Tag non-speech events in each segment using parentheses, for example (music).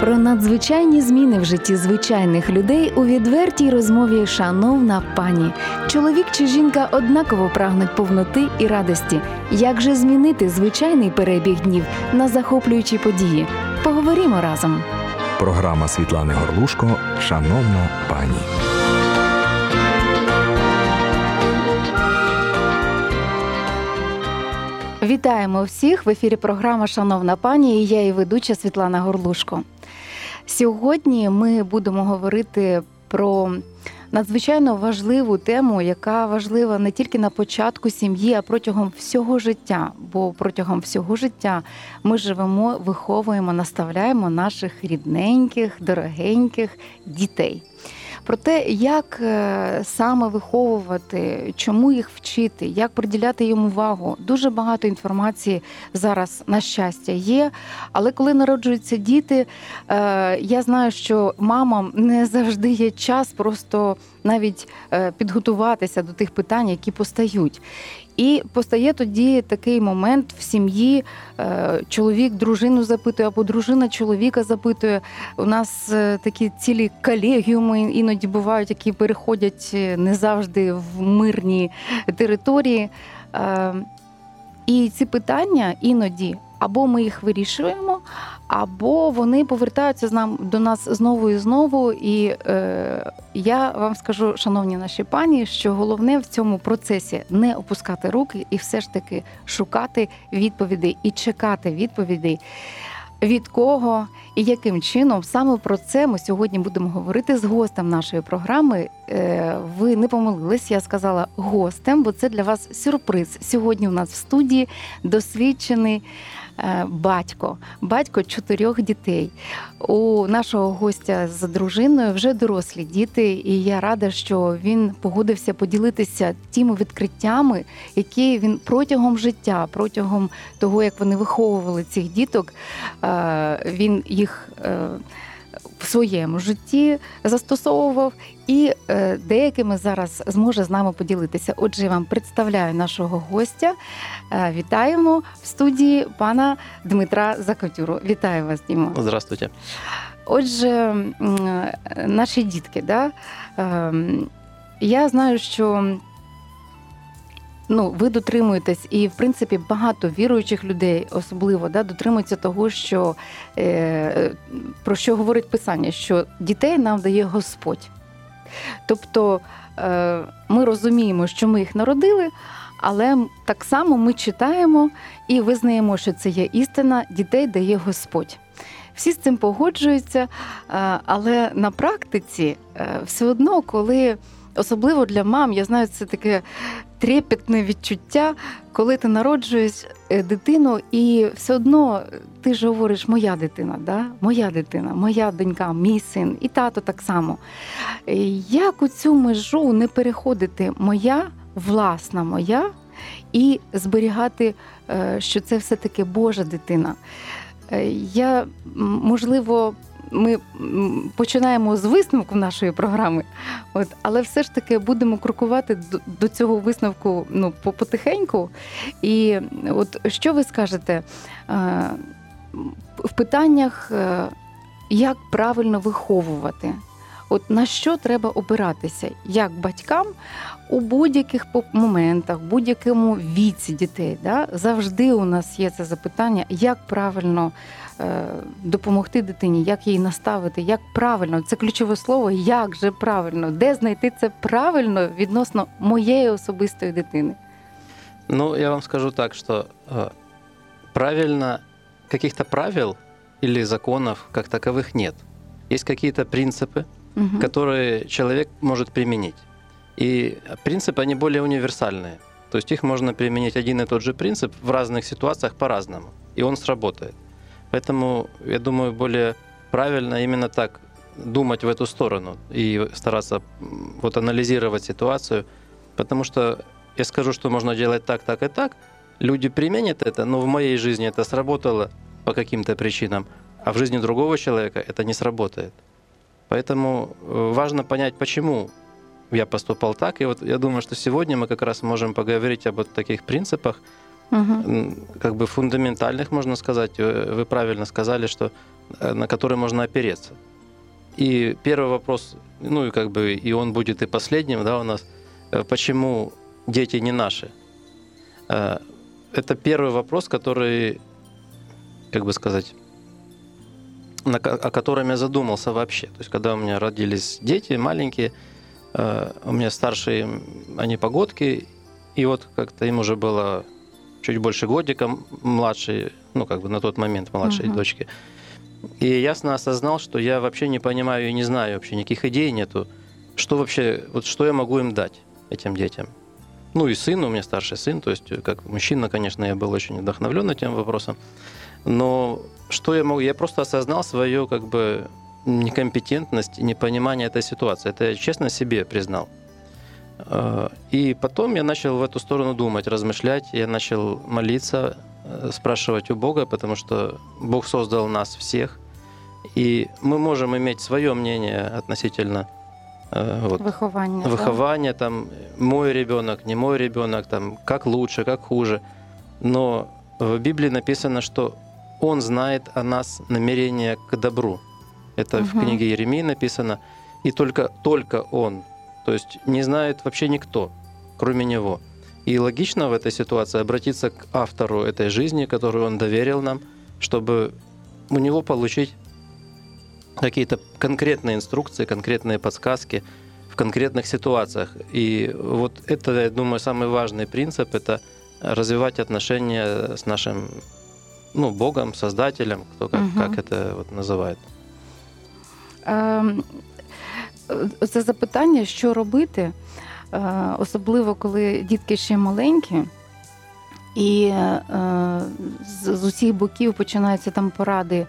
Про надзвичайні зміни в житті звичайних людей у відвертій розмові шановна пані. Чоловік чи жінка однаково прагнуть повноти і радості. Як же змінити звичайний перебіг днів на захоплюючі події? Поговоримо разом. Програма Світлани Горлушко Шановна пані. Вітаємо всіх в ефірі. Програма Шановна пані. І я і ведуча Світлана Горлушко. Сьогодні ми будемо говорити про надзвичайно важливу тему, яка важлива не тільки на початку сім'ї, а протягом всього життя. Бо протягом всього життя ми живемо, виховуємо, наставляємо наших рідненьких, дорогеньких дітей. Про те, як е, саме виховувати, чому їх вчити, як приділяти їм увагу. Дуже багато інформації зараз на щастя є. Але коли народжуються діти, е, я знаю, що мамам не завжди є час просто навіть е, підготуватися до тих питань, які постають. І постає тоді такий момент в сім'ї: е, чоловік дружину запитує, або дружина чоловіка запитує. У нас е, такі цілі колегіуми іноді бувають, які переходять не завжди в мирні території. І ці питання іноді або ми їх вирішуємо, або вони повертаються з нам до нас знову і знову. І е, я вам скажу, шановні наші пані, що головне в цьому процесі не опускати руки і все ж таки шукати відповідей і чекати відповідей. Від кого і яким чином саме про це ми сьогодні будемо говорити з гостем нашої програми. Е, ви не помилились, я сказала гостем, бо це для вас сюрприз. Сьогодні у нас в студії досвідчений батько, батько чотирьох дітей. У нашого гостя з дружиною вже дорослі діти, і я рада, що він погодився поділитися тими відкриттями, які він протягом життя, протягом того, як вони виховували цих діток, е, він їх. Е, в своєму житті застосовував, і е, деякими зараз зможе з нами поділитися. Отже, я вам представляю нашого гостя. Е, вітаємо в студії пана Дмитра Закатюру. Вітаю вас, Дімо. Здравствуйте. Отже, наші дітки, да? Ем, я знаю, що ну, ви дотримуєтесь, і в принципі багато віруючих людей, особливо да, дотримуються того, що е, про що говорить писання, що дітей нам дає Господь. Тобто е, ми розуміємо, що ми їх народили, але так само ми читаємо і визнаємо, що це є істина, дітей дає Господь. Всі з цим погоджуються, е, але на практиці е, все одно, коли особливо для мам, я знаю, це таке трепетне відчуття, коли ти народжуєш е, дитину, і все одно ти ж говориш, моя дитина, да? моя дитина, моя донька, мій син, і тато так само. Е, як у цю межу не переходити моя, власна моя, і зберігати, е, що це все-таки Божа дитина? Я можливо ми починаємо з висновку нашої програми, от, але все ж таки будемо крокувати до, до цього висновку ну, потихеньку. І от що ви скажете е, в питаннях, е, як правильно виховувати? От на що треба опиратися як батькам у будь-яких моментах, будь-якому віці дітей? Да? Завжди у нас є це запитання, як правильно Е, допомогти дитині, як її наставити, як правильно це ключове слово, як же правильно, де знайти це правильно відносно моєї особистої дитини. Ну, я вам скажу так, что э, правильно каких-то правил или законов как таковых нет. Есть какие-то принципы, угу. которые человек может применить. И принципы, они более универсальные. То есть их можно применить один и тот же принцип в разных ситуациях по-разному, и он сработает. Поэтому, я думаю, более правильно именно так думать в эту сторону и стараться вот анализировать ситуацию, потому что я скажу, что можно делать так, так и так, люди применят это, но в моей жизни это сработало по каким-то причинам, а в жизни другого человека это не сработает. Поэтому э, важно понять, почему я поступал так. И вот я думаю, что сегодня мы как раз можем поговорить об вот таких принципах, Угу. как бы фундаментальных, можно сказать. Э, Вы правильно сказали, что э, на которые можно опереться. И первый вопрос, ну и как бы и он будет и последним, да, у нас, почему дети не наши? Это первый вопрос, который, как бы сказать, на о котором я задумался вообще. То есть, когда у меня родились дети маленькие, э, у меня старшие, они погодки, и вот как-то им уже было чуть больше годика, младшие, ну, как бы на тот момент младшей Мгм. дочки. И ясно осознал, что я вообще не понимаю и не знаю вообще, никаких идей нету, что вообще, вот что я могу им дать, этим детям. Ну и сын, у меня старший сын, то есть э, как мужчина, конечно, я был очень вдохновлен этим вопросом. Но что я могу? Я просто осознал свою как бы некомпетентность, непонимание этой ситуации. Это я честно себе признал. Э, И потом я начал в эту сторону думать, размышлять. Я начал молиться, э, спрашивать у Бога, потому что Бог создал нас всех. И мы можем иметь свое мнение относительно э, вот, Виховання. да? выхования, там, мой ребенок, не мой ребенок, там, как лучше, как хуже. Но в Библии написано, что Он знает о нас намерение к добру. Это в Мгм. книге Еремии написано. И только, только Он. То есть не знает вообще никто, кроме Него. И логично в этой ситуации обратиться к автору этой жизни, которую Он доверил нам, чтобы у Него получить какие-то конкретные инструкции, конкретные подсказки в конкретных ситуациях. И вот это, я думаю, самый важный принцип – это развивать отношения с нашим ну, Богом, Создателем, кто как, угу. как это вот называет. Ем, е, Це запитання, що робити, е, особливо коли дітки ще маленькі, і е, з, усіх боків починаються там поради,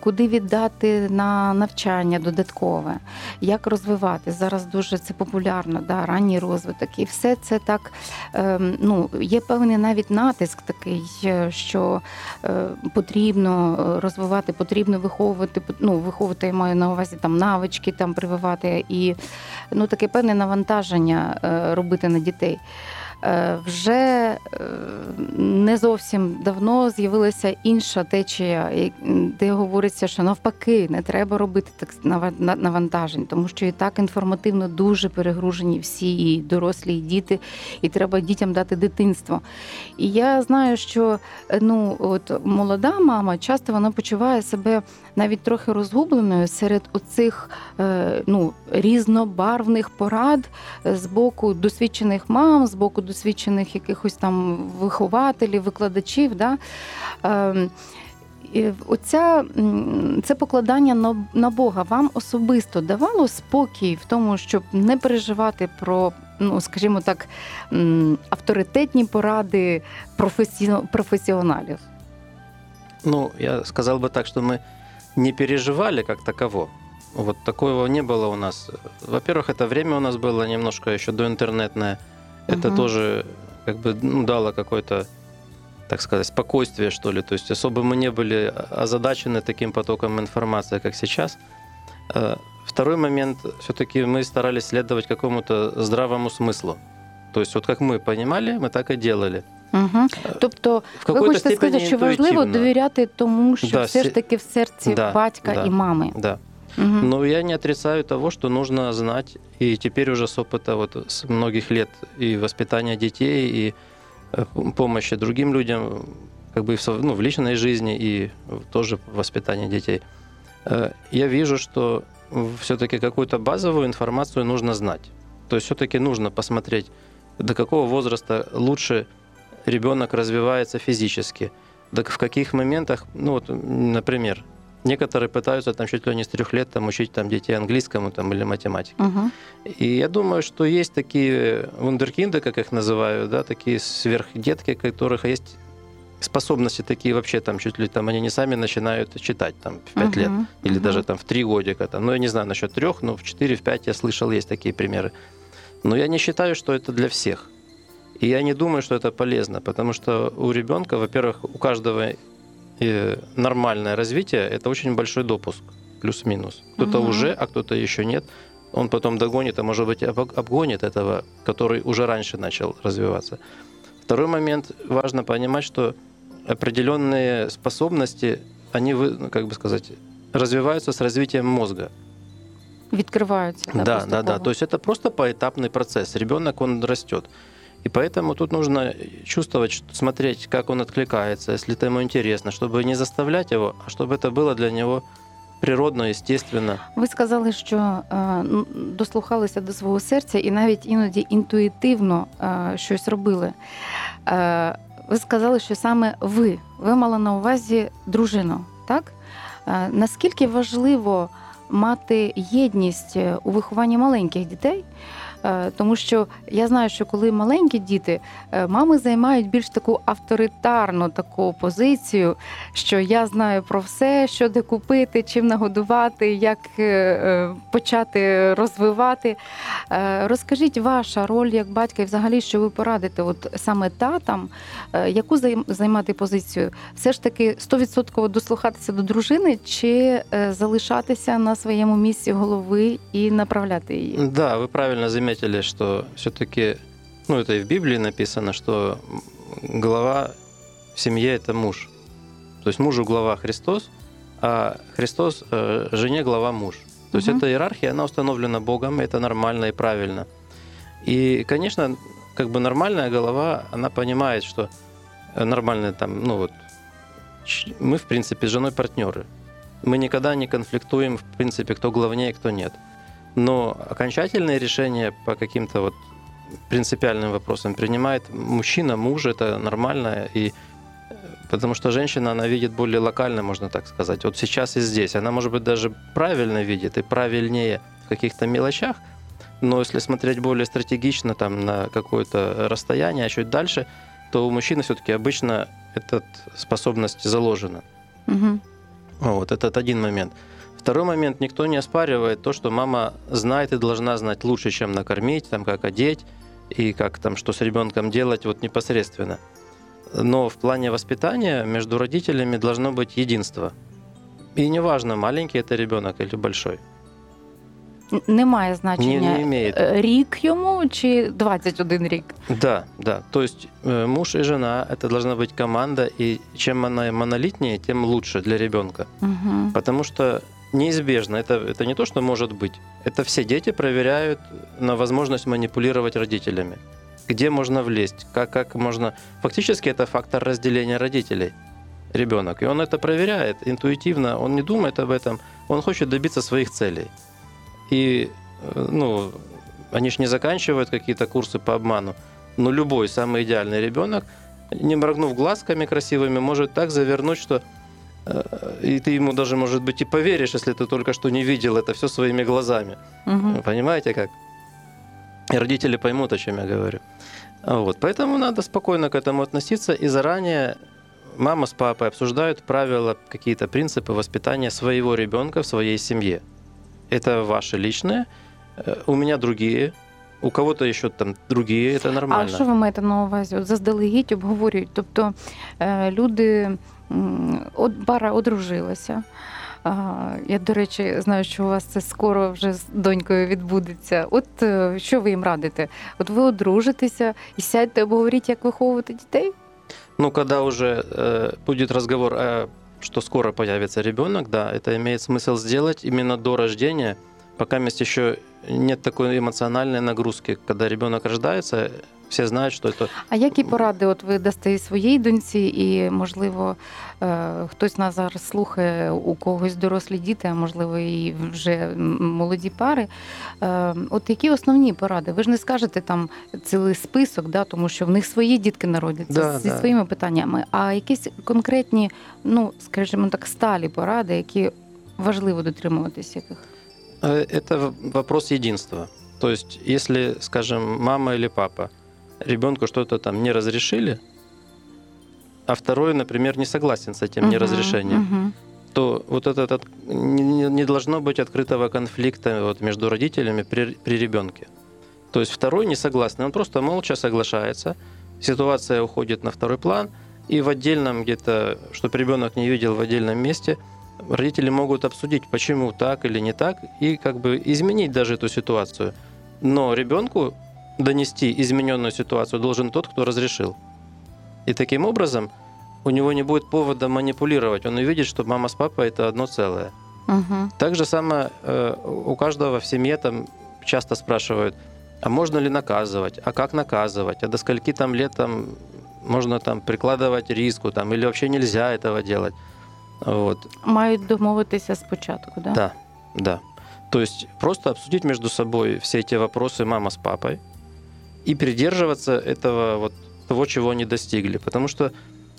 куди віддати на навчання додаткове, як розвивати. Зараз дуже це популярно, да, ранній розвиток. І все це так е, ну, є певний навіть натиск такий, е, що е, потрібно розвивати, потрібно виховувати, ну, виховувати, я маю на увазі там навички там прививати і ну, таке певне навантаження робити на дітей. Е, Вже е, не зовсім давно з'явилася інша течія, де говориться, що навпаки не треба робити так навантажень, тому що і так інформативно дуже перегружені всі і дорослі, і діти, і треба дітям дати дитинство. І я знаю, що е, ну от молода мама часто вона почуває себе навіть трохи розгубленою серед оцих е, ну, різнобарвних порад з боку досвідчених мам, з боку досвідчених якихось там вихователів, викладачів. Да? Ем, Оця це покладання на, на Бога вам особисто давало спокій в тому, щоб не переживати про, ну скажімо так, авторитетні поради професіоналів. Ну, я сказал бы так, что мы не переживали как таково. Вот такого не было у нас. Во-первых, это время у нас было немножко еще доинтернетное. Это Мгм. тоже как бы ну, дало какое-то, так сказать, спокойствие, что ли. То есть особо мы не были озадачены таким потоком информации, как сейчас. Э, Второй момент, все-таки мы старались следовать какому-то здравому смыслу. То есть вот как мы понимали, мы так и делали. Угу. Тобто, В ви какой-то хочете степени сказати, що важливо интуитивно. довіряти тому, що Да, все ж сі- таки в серці Да, батька да. і мами. Да. Мгм. Но я не отрицаю того, что нужно знать, и теперь уже с опыта вот с многих лет и воспитания детей, и э, п- помощи другим людям, как бы в сов- ну, в личной жизни и в- тоже в воспитании детей, э, я вижу, что все-таки какую-то базовую информацию нужно знать. То есть все-таки нужно посмотреть, до какого возраста лучше ребенок развивается физически, до в каких моментах, ну вот, например, Некоторые пытаются там чуть ли не с трех лет там, учить там, детей английскому там, или математике. Мгм. И я думаю, что есть такие вундеркинды, как их называют, да, такие сверхдетки, у которых есть способности такие вообще там чуть ли там они не сами начинают читать там в 5 лет Мгм. или Мгм. даже там в 3 годика. Там. Ну, я не знаю насчет трех, но в 4, в 5 я слышал, есть такие примеры. Но я не считаю, что это для всех. И я не думаю, что это полезно, потому что у ребенка, во-первых, у каждого э, нормальное развитие – это очень большой допуск, плюс-минус. Кто-то Мгм. уже, а кто-то еще нет. Он потом догонит, а может быть об- обгонит этого, который уже раньше начал развиваться. Второй момент, важно понимать, что определенные способности, они, ну, как бы сказать, развиваются с развитием мозга. Відкриваються. Да, да, да. поступово. То есть это просто поэтапный процесс. Ребенок, он растет. И поэтому тут нужно чувствовать, что- смотреть, как он откликается, если это ему интересно, чтобы не заставлять его, а чтобы это было для него природно, естественно. Ви сказали, що е, н- дослухалися до свого серця і навіть іноді інтуїтивно е, щось робили. Е, ви сказали, що саме ви, ви мали на увазі дружину, так? Е, наскільки важливо мати єдність е, у вихованні маленьких дітей? Е, Тому що я знаю, що коли маленькі діти, е, мами займають більш таку авторитарну таку позицію, що я знаю про все, що де купити, чим нагодувати, як е, почати розвивати. Розкажіть ваша роль як батька і взагалі, що ви порадите, от саме татам, яку займати позицію? Все ж таки 100% дослухатися до дружини чи залишатися на своєму місці голови і направляти її? Да, вы правильно заметили, что все-таки, ну это и в Библии написано, что глава в семье это муж. То есть мужу глава Христос, а Христос э, жене глава муж. То есть Мгм. эта иерархия, она установлена Богом, и это нормально и правильно. И, конечно, как бы нормальная голова, она понимает, что э, нормальная там, ну вот, мы, в принципе, с женой партнеры. Мы никогда не конфликтуем, в принципе, кто главнее, кто нет. Но окончательные решения по каким-то вот принципиальным вопросам принимает мужчина, муж, это нормально. И э, потому что женщина, она видит более локально, можно так сказать. Вот сейчас и здесь. Она, может быть, даже правильно видит и правильнее в каких-то мелочах, но если смотреть более стратегично там, на какое-то расстояние, а чуть дальше, то у мужчины все-таки обычно эта способность заложена. Угу. Вот, это один момент. Второй момент, никто не оспаривает то, что мама знает и должна знать лучше, чем накормить, там, как одеть и как там, что с ребенком делать вот непосредственно. Но в плане воспитания между родителями должно быть единство. И неважно, маленький это ребенок или большой. Немає Не, значення. не имеет. Е, Рік йому чи 21 рік? Да, да. То есть э, муж и жена это должна быть команда, и чем она монолитнее, тем лучше для ребенка. Угу. Потому что неизбежно, это, это не то, что может быть. Это все дети проверяют на возможность манипулировать родителями. Где можно влезть, как, как можно... Фактически это фактор разделения родителей ребенок. И он это проверяет интуитивно, он не думает об этом, он хочет добиться своих целей. И, э, ну, они ж не заканчивают какие-то курсы по обману. Но любой самый идеальный ребенок, не моргнув глазками красивыми, может так завернуть, что и ты ему даже, может быть, и поверишь, если ты только что не видел это все своими глазами. Угу. Понимаете как? И родители поймут, о чем я говорю. Вот. Поэтому надо спокойно к этому относиться и заранее мама с папой обсуждают правила, какие-то принципы воспитания своего ребенка в своей семье. Это ваши личные, э, у меня другие, у кого-то еще там другие, это А нормально. що ви маєте на увазі? От заздалегідь обговорюють. Тобто е, люди, м, от пара одружилася. А, Я, до речі, знаю, що у вас це скоро вже з донькою відбудеться. От е, що ви їм радите? От ви одружитеся і сядьте, обговоріть, як виховувати дітей? Ну, когда уже э, будет разговор, э, что скоро появится ребенок, да, это имеет смысл сделать именно до рождения, пока еще нет такой эмоциональной нагрузки. Когда ребенок рождается, все знают, что это А які поради от ви дасте і своїй доньці, і можливо е, хтось нас зараз слухає, у когось дорослі діти, а можливо, і вже молоді пари. Е, От які основні поради? Ви ж не скажете там цілий список, да, тому що в них свої дітки народяться Да, зі да. своїми питаннями. А якісь конкретні, ну скажімо так, сталі поради, які важливо дотримуватись яких? Э, Это вопрос единства. То есть, если, скажем, мама или папа ребенку что-то там не разрешили, а второй, например, не согласен с этим Мгм, неразрешением, мгм. то вот этот, не, не- не должно быть открытого конфликта вот между родителями при, при ребенке. То есть второй не согласный, он просто молча соглашается, ситуация уходит на второй план, и в отдельном где-то, чтобы ребенок не видел в отдельном месте, родители могут обсудить, почему так или не так, и как бы изменить даже эту ситуацию. Но ребенку донести измененную ситуацию должен тот, кто разрешил. И таким образом у него не будет повода манипулировать. Он увидит, что мама с папой это одно целое. Угу. Так же самое э, у каждого в семье там часто спрашивают, а можно ли наказывать, а как наказывать, а до скольки там лет там можно там прикладывать риску там, или вообще нельзя этого делать. Вот. Мають домовитися спочатку, да? Да, да. То есть просто обсудить между собой все эти вопросы мама с папой и придерживаться этого вот того, чего они достигли. Потому что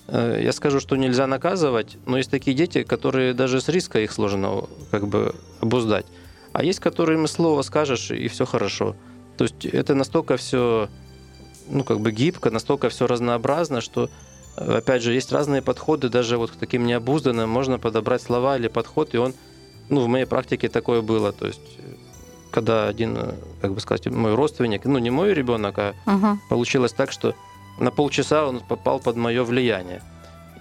э, я скажу, что нельзя наказывать, но есть такие дети, которые даже с риска их сложно как бы обуздать. А есть, которым слово скажешь, и все хорошо. То есть это настолько все ну, как бы гибко, настолько все разнообразно, что опять же, есть разные подходы, даже вот к таким необузданным можно подобрать слова или подход, и он, ну, в моей практике такое было, то есть, когда один, э, как бы сказать, мой родственник, ну, не мой ребенок, а Угу. получилось так, что на полчаса он попал под мое влияние.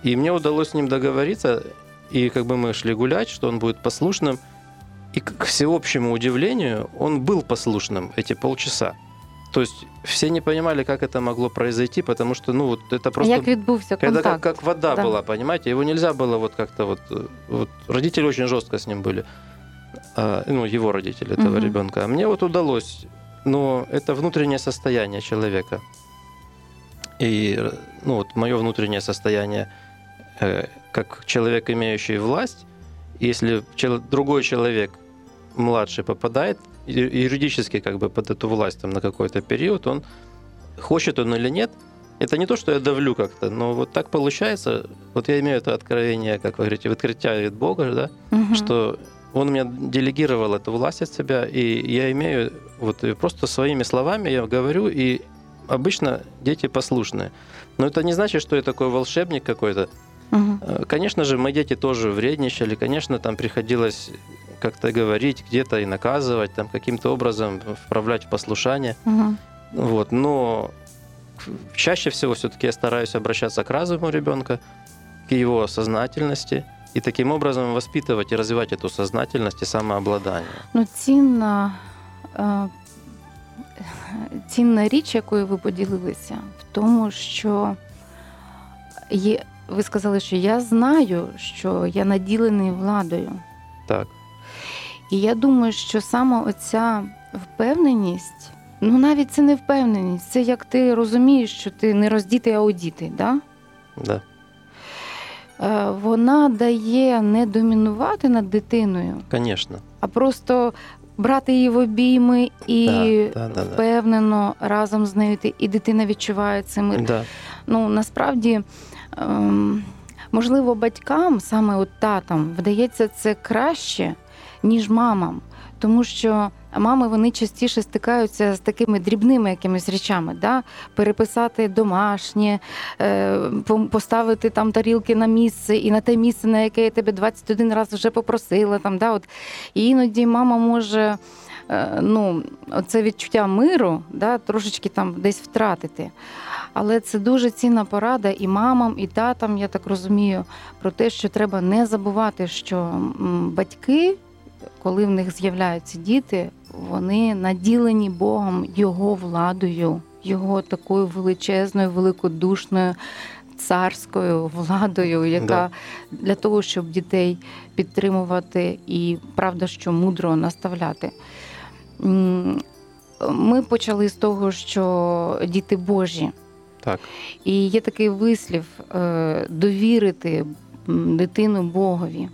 И мне удалось с ним договориться, и как бы мы шли гулять, что он будет послушным, и к всеобщему удивлению он был послушным эти полчаса. То есть все не понимали, как это могло произойти, потому что, ну, вот это просто... Як відбувся Это контакт? как, как вода Да. была, понимаете? Его нельзя было вот как-то вот... э, вот родители очень жестко с ним были. А, ну, его родители, этого Мгм. ребенка. А мне вот удалось. Но это внутреннее состояние человека. И, ну, вот мое внутреннее состояние, э, как человек, имеющий власть, если чел- другой человек младший попадает юридически как бы под эту власть там, на какой-то период, он хочет он или нет, это не то, что я давлю как-то, но вот так получается. Вот я имею это откровение, как вы говорите, открытие от Бога, да, Мгм. что Он меня делегировал эту власть от себя, и я имею вот просто своими словами я говорю, и обычно дети послушные. Но это не значит, что я такой волшебник какой-то. Э, Конечно же, мои дети тоже вредничали, конечно, там приходилось как-то говорить где-то и наказывать, там каким-то образом вправлять в послушание. Мгм. Вот, но чаще всего все-таки я стараюсь обращаться к разуму ребенка, к его сознательности, и таким образом воспитывать и развивать эту сознательность и самообладание. Ну, цінна, е, цінна річ, якою ви поділилися, в тому, що є, ви сказали, що я знаю, що я наділений владою. Так, І я думаю, що саме оця впевненість, ну навіть це не впевненість, це як ти розумієш, що ти не роздітий, а одітий. Да? да, Е, Вона дає не домінувати над дитиною, конечно. а просто брати її в обійми і Да, да, да, да. впевнено разом з нею і дитина відчуває цей мир. Да, Ну насправді, ем, можливо, батькам, саме от татам, вдається це краще, ніж мамам. Тому що мами вони частіше стикаються з такими дрібними якимись речами, да? переписати домашнє, е, поставити там тарілки на місце і на те місце, на яке я тебе 21 раз вже попросила. Там, да? От. І іноді мама може е, ну, це відчуття миру да, трошечки там десь втратити. Але це дуже цінна порада і мамам, і татам, я так розумію, про те, що треба не забувати, що батьки, коли в них з'являються діти, вони наділені Богом його владою, його такою величезною, великодушною. Царською владою, яка Да. для того, щоб дітей підтримувати і правда, що мудро наставляти. Ми почали з того, що діти Божі, так. і є такий вислів е, довірити дитину Богові.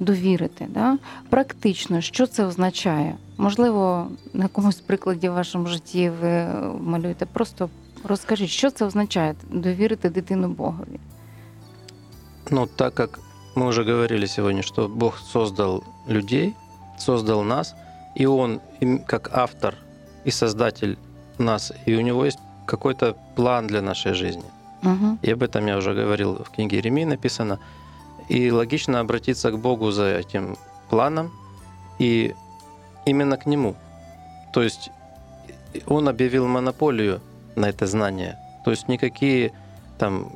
Довірити, да? практично, що це означає? Можливо, на якомусь прикладі в вашому житті ви малюєте. Просто розкажіть, що це означає довірити дитину Богові. Ну, так как мы уже говорили сегодня, что Бог создал людей, создал нас, и Он, им- как автор и создатель нас, и у Него есть какой-то план для нашей жизни. Угу. И об этом я уже говорил в книге Еремии написано. и логично обратиться к Богу за этим планом и именно к Нему. То есть Он объявил монополию на это знание. То есть никакие там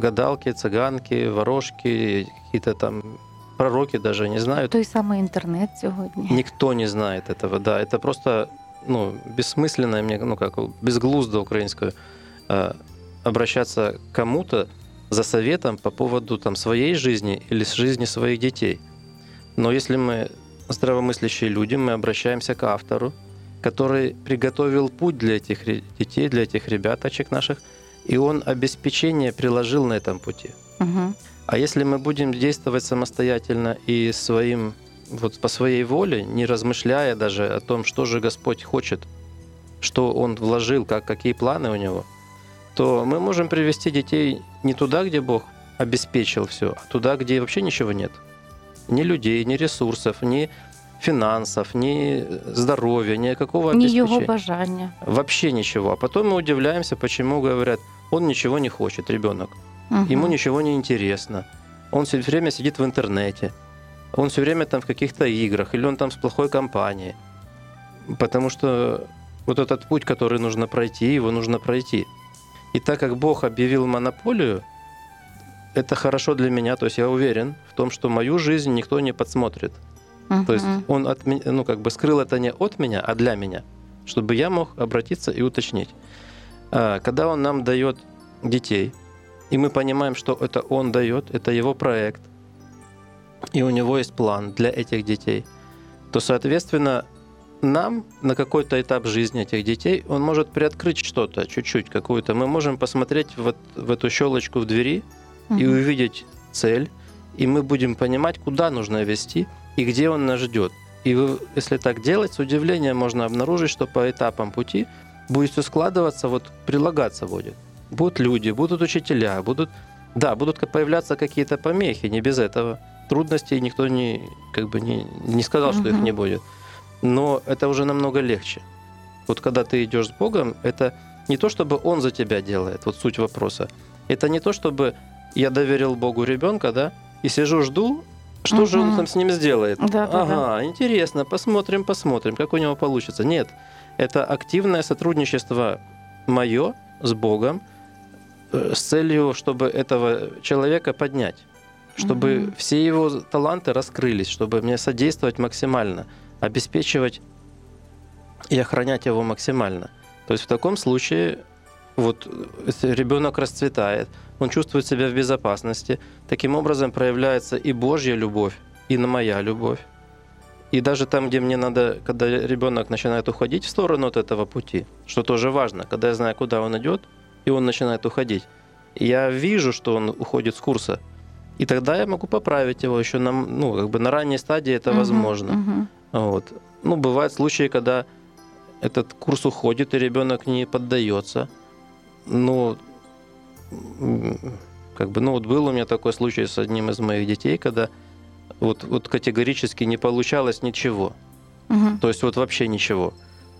гадалки, цыганки, ворожки, какие-то там пророки даже не знают. Той самий інтернет сьогодні. Никто не знает этого, да. Это просто ну, бессмысленное, мне, ну как, безглуздо украинское. Э, обращаться к кому-то за советом по поводу там, своей жизни или жизни своих детей. Но если мы здравомыслящие люди, мы обращаемся к автору, который приготовил путь для этих детей, для этих ребяточек наших, и он обеспечение приложил на этом пути. Угу. А если мы будем действовать самостоятельно и своим, вот по своей воле, не размышляя даже о том, что же Господь хочет, что Он вложил, как, какие планы у Него, то мы можем привести детей не туда, где Бог обеспечил все, а туда, где вообще ничего нет. Ни людей, ни ресурсов, ни финансов, ни здоровья, ни какого Ни его бажання. Вообще ничего. А потом мы удивляемся, почему говорят, он ничего не хочет, ребенок. Угу. Ему ничего не интересно. Он все время сидит в интернете. Он все время там в каких-то играх, или он там с плохой компанией. Потому что вот этот путь, который нужно пройти, его нужно пройти. И так как Бог объявил монополию, это хорошо для меня, то есть я уверен в том, что мою жизнь никто не подсмотрит. Угу. То есть он от меня, ну как бы скрыл это не от меня, а для меня, чтобы я мог обратиться и уточнить. А, когда он нам дает детей, и мы понимаем, что это он дает, это его проект, и у него есть план для этих детей, то, соответственно, нам на какой-то этап жизни этих детей он может приоткрыть что-то, чуть-чуть, какую-то. Мы можем посмотреть вот в эту щелочку в двери угу. и увидеть цель, и мы будем понимать, куда нужно вести и где он нас ждет. И вы, если так делать, с удивлением можно обнаружить, что по этапам пути будет все складываться, вот прилагаться будет. Будут люди, будут учителя, будут, да, будут появляться какие-то помехи, не без этого. Трудностей никто не, как бы не, не сказал, что их не будет но это уже намного легче. Вот когда ты идешь с Богом, это не то, чтобы Он за тебя делает, вот суть вопроса. Это не то, чтобы я доверил Богу ребенка, да, и сижу, жду, что угу. же он там с ним сделает. Да, ага, да. интересно, посмотрим, посмотрим, как у него получится. Нет, это активное сотрудничество мое с Богом э, с целью, чтобы этого человека поднять, чтобы угу. все его таланты раскрылись, чтобы мне содействовать максимально – обеспечивать и охранять его максимально. То есть в таком случае вот ребенок расцветает, он чувствует себя в безопасности. Таким образом проявляется и Божья любовь, и на моя любовь. И даже там, где мне надо, когда ребенок начинает уходить в сторону от этого пути, что тоже важно, когда я знаю, куда он идет, и он начинает уходить, я вижу, что он уходит с курса, и тогда я могу поправить его еще на, ну, как бы на ранней стадии это угу, возможно. Угу. Вот. Ну, бывают случаи, когда этот курс уходит, и ребенок не поддается. Ну, как бы, ну вот был у меня такой случай с одним из моих детей, когда вот, вот категорически не получалось ничего. Угу. То есть вот вообще ничего.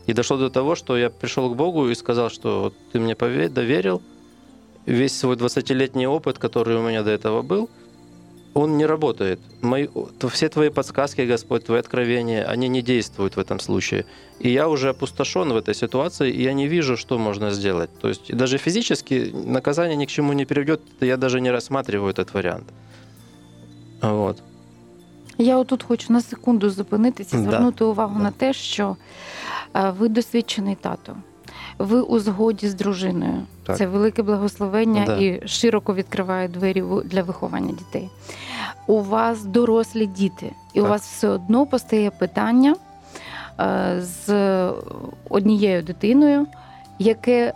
И дошло до того, что я пришел к Богу и сказал, что вот ты мне доверил, весь свой 20-летний опыт, который у меня до этого был – он не работает. Мои, все твои подсказки, Господь, твои откровения, они не действуют в этом случае. И я уже опустошен в этой ситуации, и я не вижу, что можно сделать. То есть даже физически наказание ни к чему не приведет, я даже не рассматриваю этот вариант. Вот. Я отут хочу на секунду зупинитися, звернути да. увагу да. на те, що ви досвідчений тато ви у згоді з дружиною. Так. Це велике благословення да. і широко відкриває двері для виховання дітей. У вас дорослі діти, і так. у вас все одно постає питання е, з однією дитиною, яке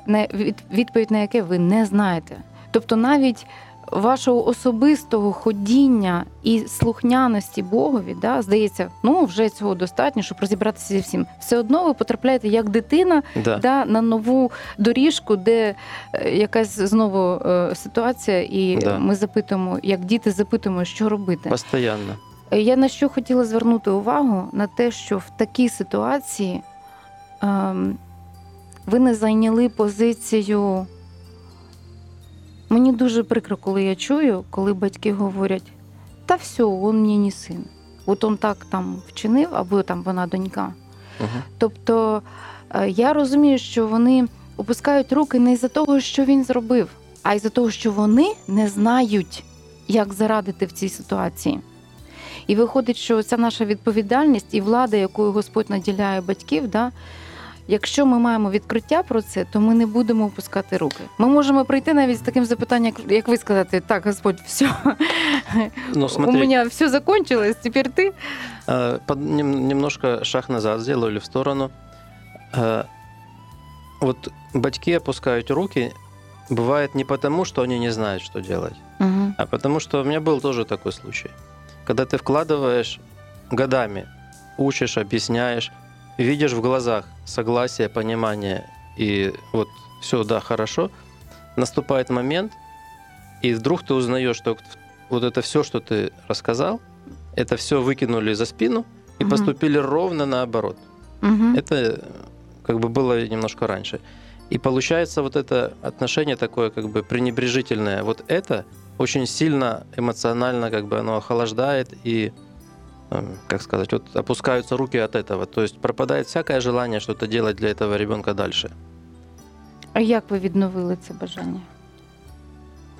відповідь на яке ви не знаєте. Тобто навіть вашого особистого ходіння і слухняності Богові, да, здається, ну вже цього достатньо, щоб розібратися зі всім. Все одно ви потрапляєте як дитина да. Да, на нову доріжку, де е, якась знову е, ситуація, і да. ми запитуємо, як діти запитуємо, що робити. Постоянно. Я на що хотіла звернути увагу на те, що в такій ситуації ем, ви не зайняли позицію. Мені дуже прикро, коли я чую, коли батьки говорять: та все, він мені не син. От он так там вчинив, або там вона донька. Угу. Тобто е, я розумію, що вони опускають руки не із-за того, що він зробив, а із-за того, що вони не знають, як зарадити в цій ситуації. І виходить, що ця наша відповідальність і влада, якою Господь наділяє батьків, да, якщо ми маємо відкриття про це, то ми не будемо опускати руки. Ми можемо прийти навіть з таким запитанням, як, як ви сказати, так, Господь, все, Ну, у смотри, мене все закончилось, тепер ти. э, под- нем- немножко шаг назад сделаю или в сторону. Э, Вот батьки опускают руки, бывает не потому, что они не знают, что делать, Угу. а потому что у меня был тоже такой случай. Когда ты вкладываешь годами, учишь, объясняешь, видишь в глазах согласие, понимание и вот все, да, хорошо, наступает момент, и вдруг ты узнаешь, что вот это все, что ты рассказал, это все выкинули за спину и Мгм. поступили ровно наоборот. Угу. Это как бы было немножко раньше. И получается вот это отношение такое как бы пренебрежительное. Вот это очень сильно эмоционально как бы оно охлаждает и как сказать, вот опускаются руки от этого. То есть пропадает всякое желание что-то делать для этого ребенка дальше. А як ви відновили це бажання?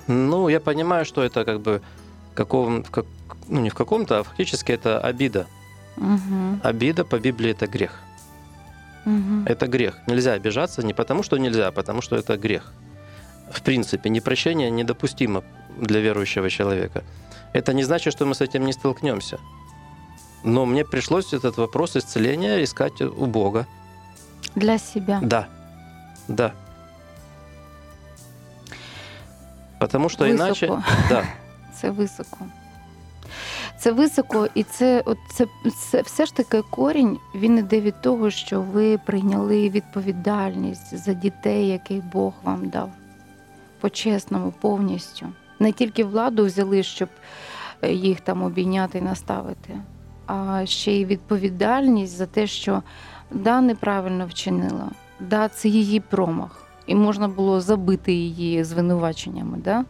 Ну, я понимаю, что это как бы каком, как, ну не в каком-то, а фактически это обида. Угу. Обида по Библии это грех. Угу. Это грех. Нельзя обижаться не потому, что нельзя, а потому что это грех. В принципе, непрощение недопустимо для верующего человека. Это не значит, что мы с этим не столкнемся. Но мне пришлось этот вопрос исцеления искать у Бога. Для себе. Да, да. Потому что Високо. иначе, (laughs) да, Це високо. Це високо, і це, от це, це все ж таки корінь. Він іде від того, що ви прийняли відповідальність за дітей, яких Бог вам дав. По-чесному, повністю. Не тільки владу взяли, щоб е, їх там обійняти і наставити, а ще й відповідальність за те, що да, неправильно вчинила, да, це її промах. І можна було забити її звинуваченнями, да?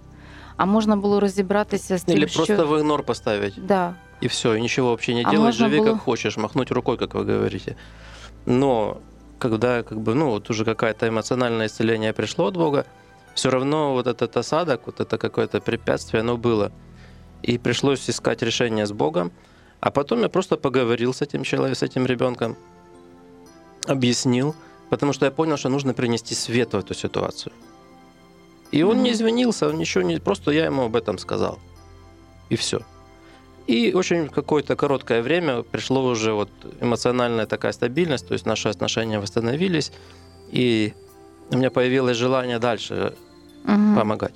а можна було розібратися з тим, или що просто в игнор поставить. да, и все, и ничего вообще не А делать, можно живи было- как хочешь, махнуть рукой, как вы говорите. Но когда как бы, ну, вот уже какое-то эмоциональное исцеление пришло от Бога, все равно вот этот осадок, вот это какое-то препятствие, оно было. И пришлось искать решение с Богом. А потом я просто поговорил с этим человеком, с этим ребенком, объяснил, потому что я понял, что нужно принести свет в эту ситуацию. И он не извинился, он ничего не... Просто я ему об этом сказал. И все. И очень какое-то короткое время пришло уже вот эмоциональная такая стабильность, то есть наши отношения восстановились, и у меня появилось желание дальше угу. помогать.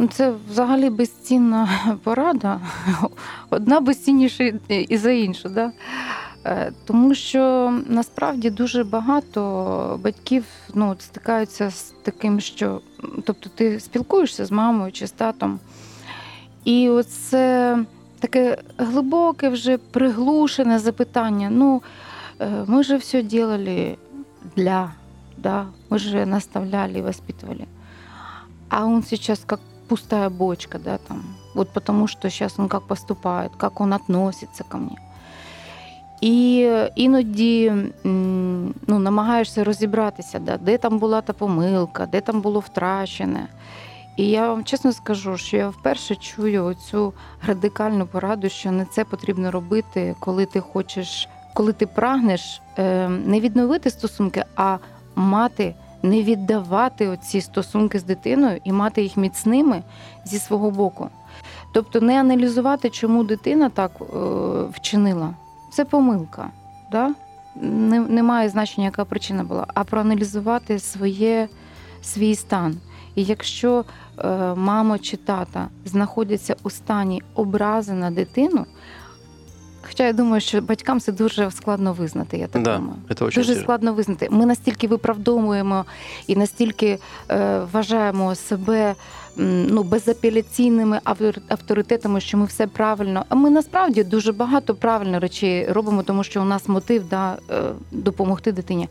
Ну, Це взагалі безцінна (laughs) порада. Одна безцінніша і- і за іншу. Да? Е, Тому що насправді дуже багато батьків ну, стикаються з таким, що тобто ти спілкуєшся з мамою чи з татом, і оце таке глибоке, вже приглушене запитання. Ну, е, ми же все делали для, да? мы же наставляли и воспитывали. А он сейчас как пустая бочка, да, там. Вот потому что сейчас он как поступает, как он относится ко мне. І іноді ну, намагаєшся розібратися, да, де там була та помилка, де там було втрачене. І я вам чесно скажу, що я вперше чую оцю радикальну пораду, що не це потрібно робити, коли ти хочеш, коли ти прагнеш е, не відновити стосунки, а мати не віддавати оці стосунки з дитиною і мати їх міцними зі свого боку. Тобто не аналізувати, чому дитина так е, вчинила. Це помилка. Да? Не, немає значення, яка причина була, а проаналізувати своє, свій стан. І якщо е, мама чи тата знаходяться у стані образи на дитину, хоча я думаю, що батькам це дуже складно визнати, я так да, думаю. очень Дуже тяжело. складно визнати. Ми настільки виправдовуємо і настільки е, вважаємо себе ну, безапеляційними автор- авторитетами, що ми все правильно. А ми насправді дуже багато правильно речей робимо, тому що у нас мотив да, е, допомогти дитині.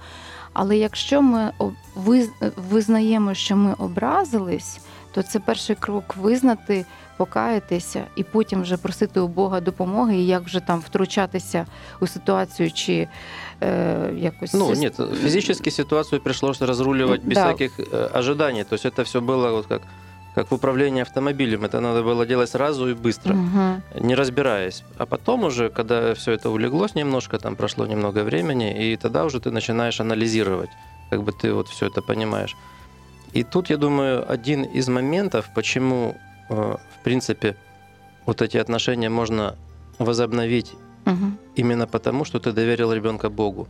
Але якщо ми визнаємо, що ми образились, то це перший крок визнати, покаятися і потім вже просити у Бога допомоги, і як вже там втручатися у ситуацію чи е, якось Ну, нет, физически ситуацию пришлось разруливать без Да. всяких э, ожиданий. То есть это все было вот как как в управлении автомобилем. Это надо было делать сразу и быстро, Мгм. не разбираясь. А потом уже, когда все это улеглось немножко, там прошло немного времени, и тогда уже ты начинаешь анализировать, как бы ты вот все это понимаешь. И тут, я думаю, один из моментов, почему, э, в принципе, вот эти отношения можно возобновить Мгм. именно потому, что ты доверил ребенка Богу.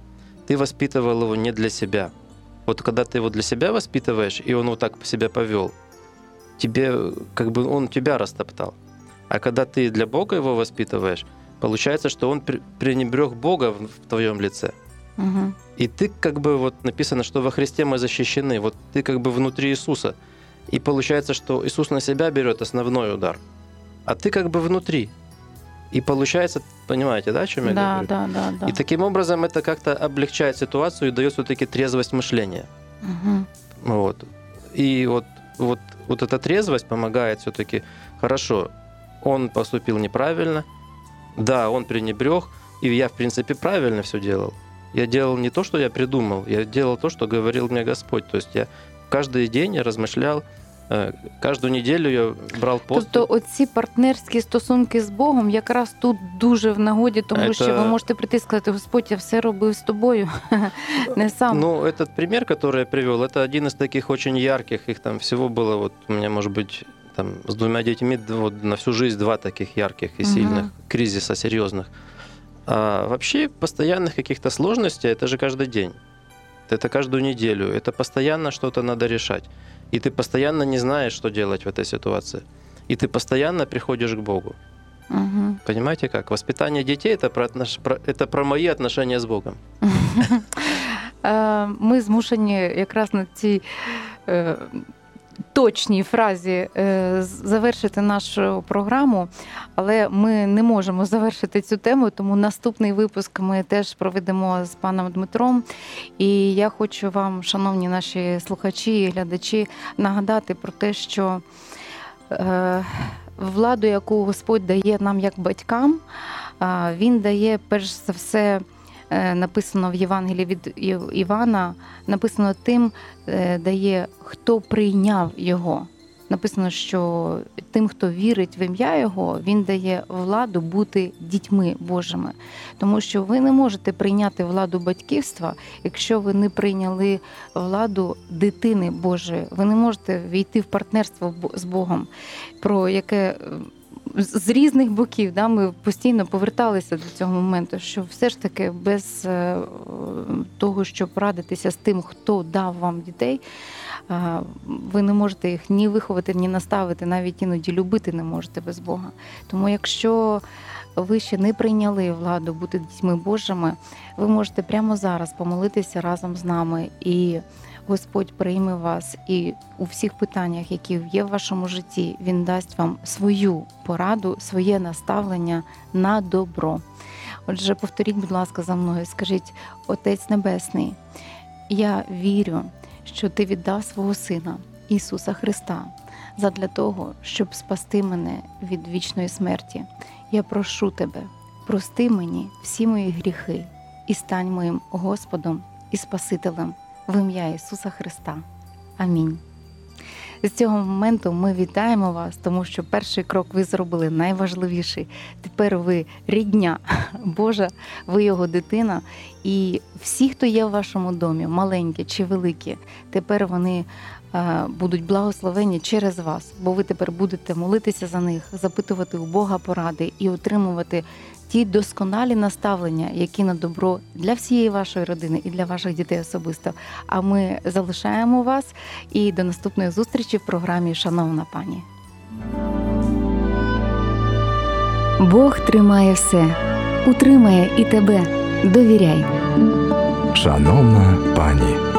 Ты воспитывал его не для себя. Вот когда ты его для себя воспитываешь, и он вот так себя повел, тебе как бы он тебя растоптал. А когда ты для Бога его воспитываешь, получается, что он пренебрег Бога в твоем лице. Мгм. И ты как бы вот написано, что во Христе мы защищены. Вот ты как бы внутри Иисуса. И получается, что Иисус на себя берет основной удар, а ты как бы внутри. И получается, понимаете, да, о чем я Да, говорю? да, да, да. И таким образом это как-то облегчает ситуацию и дает все-таки трезвость мышления. Мгм. Вот. И вот, вот, вот эта трезвость помогает все-таки, хорошо, он поступил неправильно, да, он пренебрег, и я, в принципе, правильно все делал. Я делал не то, что я придумал, я делал то, что говорил мне Господь. То есть я каждый день я размышлял, э, каждую неделю я брал пост. Тобто, оці партнерські стосунки з Богом якраз тут дуже в нагоді, тому Це- що ви можете прийти і сказати, Господь, я все робив з тобою, (laughs) не сам. Ну, этот пример, который я привел, это один из таких очень ярких. Их там всего было, вот у меня, может быть, там с двумя детьми д- вот, на всю жизнь два таких ярких и Мгм. сильных кризиса серьезных. А вообще постоянных каких-то сложностей это же каждый день. Это каждую неделю. Это постоянно что-то надо решать. И ты постоянно не знаешь, что делать в этой ситуации. И ты постоянно приходишь к Богу. Угу. Понимаете как? Воспитание детей это про, отнош- про- это про мои отношения с Богом. (laughs) Е, Ми змушені якраз на цій е, точній фразі е, завершити нашу програму, але ми не можемо завершити цю тему, тому наступний випуск ми теж проведемо з паном Дмитром. І я хочу вам, шановні наші слухачі і глядачі, нагадати про те, що е, владу, яку Господь дає нам як батькам, він дає перш за все написано в Євангелії від Івана, написано тим, е, дає, хто прийняв його. Написано, що тим, хто вірить в ім'я Його, він дає владу бути дітьми Божими. Тому що ви не можете прийняти владу батьківства, якщо ви не прийняли владу дитини Божої. Ви не можете війти в партнерство з Богом, про яке е, з різних боків да, ми постійно поверталися до цього моменту, що все ж таки без е, того, щоб радитися з тим, хто дав вам дітей, е, ви не можете їх ні виховати, ні наставити, навіть іноді любити не можете без Бога. Тому якщо ви ще не прийняли владу бути дітьми Божими, ви можете прямо зараз помолитися разом з нами і. Господь прийме вас і у всіх питаннях, які є в вашому житті, Він дасть вам свою пораду, своє наставлення на добро. Отже, повторіть, будь ласка, за мною, скажіть, Отець Небесний, я вірю, що Ти віддав свого Сина Ісуса Христа задля того, щоб спасти мене від вічної смерті. Я прошу Тебе, прости мені всі мої гріхи і стань моїм Господом і Спасителем в ім'я Ісуса Христа. Амінь. З цього моменту ми вітаємо вас, тому що перший крок ви зробили найважливіший. Тепер ви рідня (laughs) Божа, ви його дитина. І всі, хто є в вашому домі, маленькі чи великі, тепер вони е, будуть благословені через вас, бо ви тепер будете молитися за них, запитувати у Бога поради і отримувати ті досконалі наставлення, які на добро для всієї вашої родини і для ваших дітей особисто. А ми залишаємо вас і до наступної зустрічі в програмі Шановна пані. Бог тримає все, утримає і тебе. Довіряй. Шановна пані.